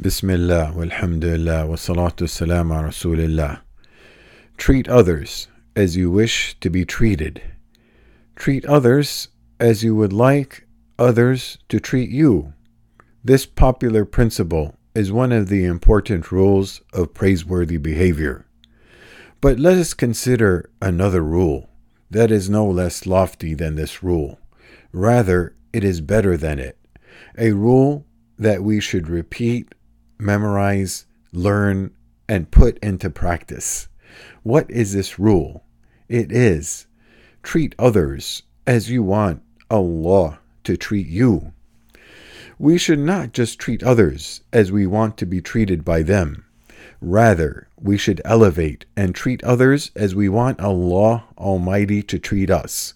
Bismillah, walhamdulillah, wa salatu salam ala rasulillah. Treat others as you wish to be treated. Treat others as you would like others to treat you. This popular principle is one of the important rules of praiseworthy behavior. But let us consider another rule that is no less lofty than this rule. Rather, it is better than it. A rule that we should repeat memorize, learn, and put into practice. What is this rule? It is treat others as you want Allah to treat you. We should not just treat others as we want to be treated by them. Rather, we should elevate and treat others as we want Allah Almighty to treat us.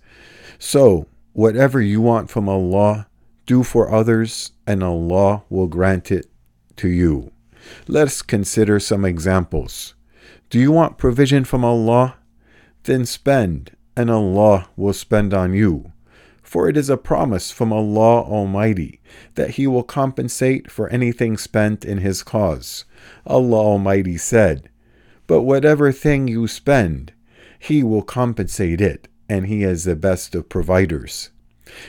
So, whatever you want from Allah, do for others, and Allah will grant it to you. Let's consider some examples. Do you want provision from Allah? Then spend, and Allah will spend on you. For it is a promise from Allah Almighty that He will compensate for anything spent in His cause. Allah Almighty said, But whatever thing you spend, He will compensate it, and He is the best of providers.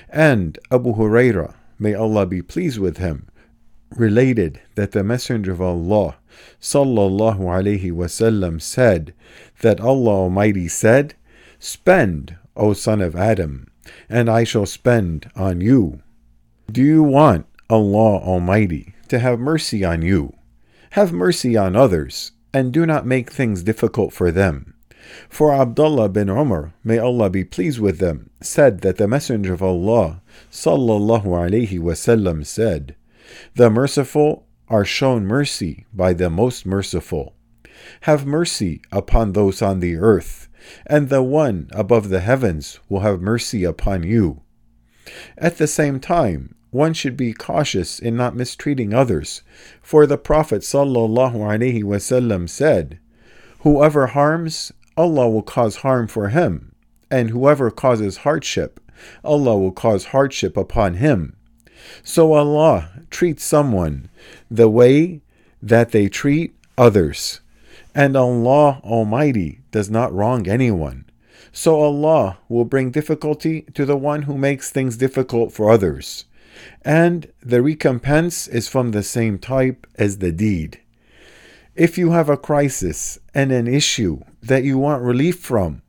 And Abu Hurairah, may Allah be pleased with him, related that the Messenger of Allah sallallahu alaihi wasallam said that Allah Almighty said, Spend, O son of Adam, and I shall spend on you. Do you want Allah Almighty to have mercy on you? Have mercy on others, and do not make things difficult for them. For Abdullah bin Umar, may Allah be pleased with them, said that the Messenger of Allah sallallahu alaihi wasallam said, the merciful are shown mercy by the most merciful. Have mercy upon those on the earth, and the one above the heavens will have mercy upon you. At the same time, one should be cautious in not mistreating others, for the Prophet ﷺ said, Whoever harms, Allah will cause harm for him, and whoever causes hardship, Allah will cause hardship upon him. So Allah treats someone the way that they treat others. And Allah Almighty does not wrong anyone. So Allah will bring difficulty to the one who makes things difficult for others. And the recompense is from the same type as the deed. If you have a crisis and an issue that you want relief from,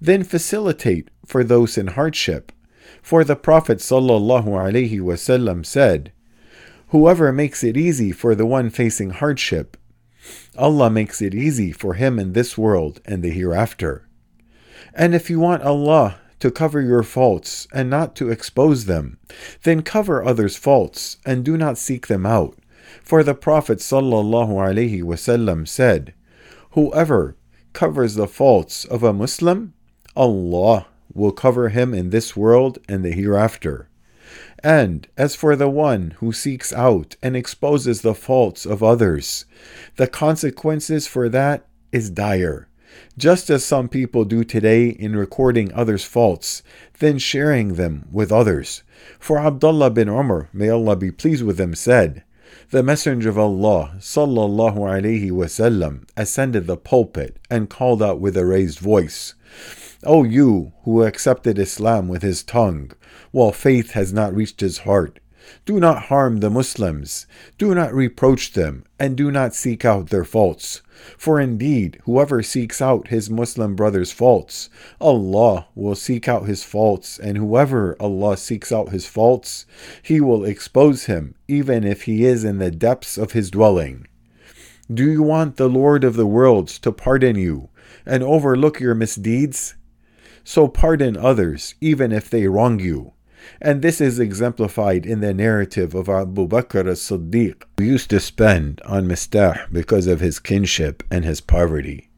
then facilitate for those in hardship for the Prophet ﷺ said, Whoever makes it easy for the one facing hardship, Allah makes it easy for him in this world and the hereafter. And if you want Allah to cover your faults and not to expose them, then cover others' faults and do not seek them out. For the Prophet ﷺ said, Whoever covers the faults of a Muslim, Allah will cover him in this world and the hereafter. And as for the one who seeks out and exposes the faults of others, the consequences for that is dire, just as some people do today in recording others' faults, then sharing them with others. For Abdullah bin Umar, may Allah be pleased with him, said, the Messenger of Allah sallallahu alaihi wasallam ascended the pulpit and called out with a raised voice, O you who accepted Islam with his tongue, while faith has not reached his heart, do not harm the Muslims, do not reproach them, and do not seek out their faults. For indeed, whoever seeks out his Muslim brother's faults, Allah will seek out his faults, and whoever Allah seeks out his faults, He will expose him, even if he is in the depths of his dwelling. Do you want the Lord of the worlds to pardon you and overlook your misdeeds? So pardon others, even if they wrong you. And this is exemplified in the narrative of Abu Bakr as Siddiq, who used to spend on Mistah because of his kinship and his poverty.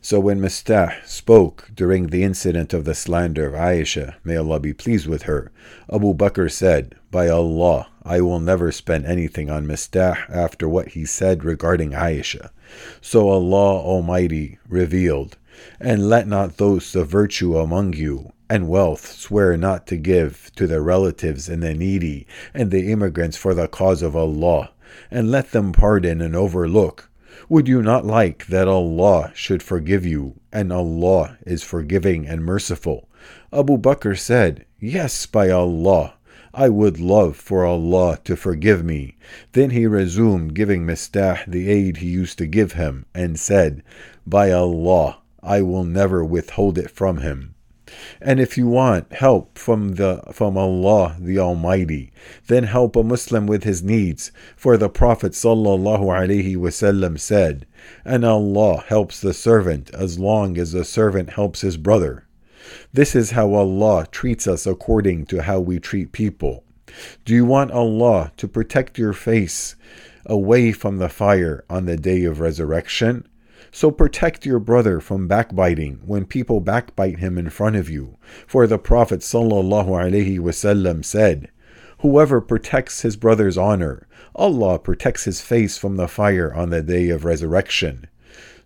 So when Mistah spoke during the incident of the slander of Aisha, may Allah be pleased with her, Abu Bakr said, By Allah, I will never spend anything on Mistah after what he said regarding Aisha. So Allah Almighty revealed, and let not those of virtue among you and wealth swear not to give to their relatives and the needy and the immigrants for the cause of Allah, and let them pardon and overlook. Would you not like that Allah should forgive you, and Allah is forgiving and merciful? Abu Bakr said, Yes, by Allah. I would love for Allah to forgive me. Then he resumed giving Mistah the aid he used to give him, and said, By Allah, I will never withhold it from him. And if you want help from the from Allah the Almighty, then help a Muslim with his needs. For the Prophet sallallahu alaihi wasallam said, "And Allah helps the servant as long as the servant helps his brother." This is how Allah treats us according to how we treat people. Do you want Allah to protect your face away from the fire on the day of resurrection? So protect your brother from backbiting when people backbite him in front of you. For the Prophet ﷺ said, Whoever protects his brother's honor, Allah protects his face from the fire on the day of resurrection.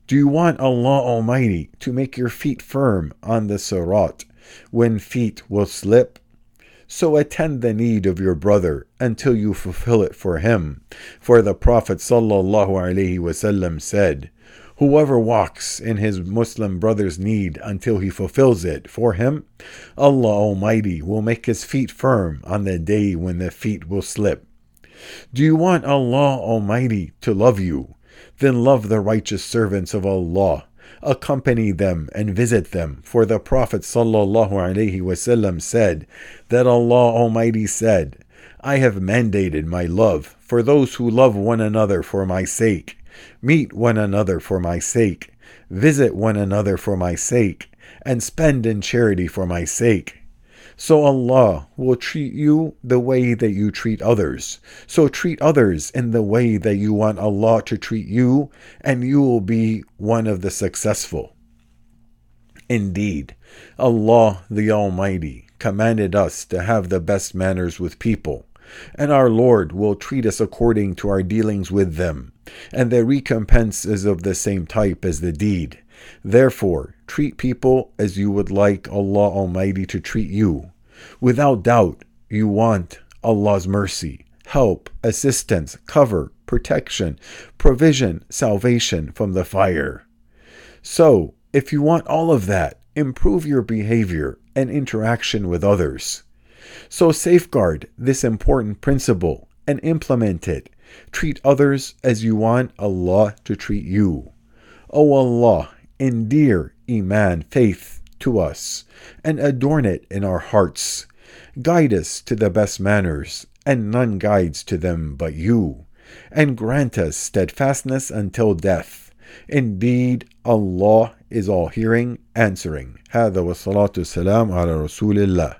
Do you want Allah Almighty to make your feet firm on the sirat when feet will slip? So attend the need of your brother until you fulfill it for him. For the Prophet ﷺ said, Whoever walks in his Muslim brother's need until he fulfills it for him, Allah Almighty will make his feet firm on the day when the feet will slip. Do you want Allah Almighty to love you? Then love the righteous servants of Allah. Accompany them and visit them, for the Prophet ﷺ said that Allah Almighty said, I have mandated my love for those who love one another for my sake. Meet one another for my sake, visit one another for my sake, and spend in charity for my sake. So Allah will treat you the way that you treat others. So treat others in the way that you want Allah to treat you, and you will be one of the successful. Indeed, Allah the Almighty commanded us to have the best manners with people and our Lord will treat us according to our dealings with them, and their recompense is of the same type as the deed. Therefore, treat people as you would like Allah Almighty to treat you. Without doubt, you want Allah's mercy, help, assistance, cover, protection, provision, salvation from the fire. So, if you want all of that, improve your behavior and interaction with others. So safeguard this important principle and implement it. Treat others as you want Allah to treat you. O Allah, endear Iman, faith, to us, and adorn it in our hearts. Guide us to the best manners, and none guides to them but you. And grant us steadfastness until death. Indeed, Allah is all hearing, answering. هذا والصلاة والسلام على رسول الله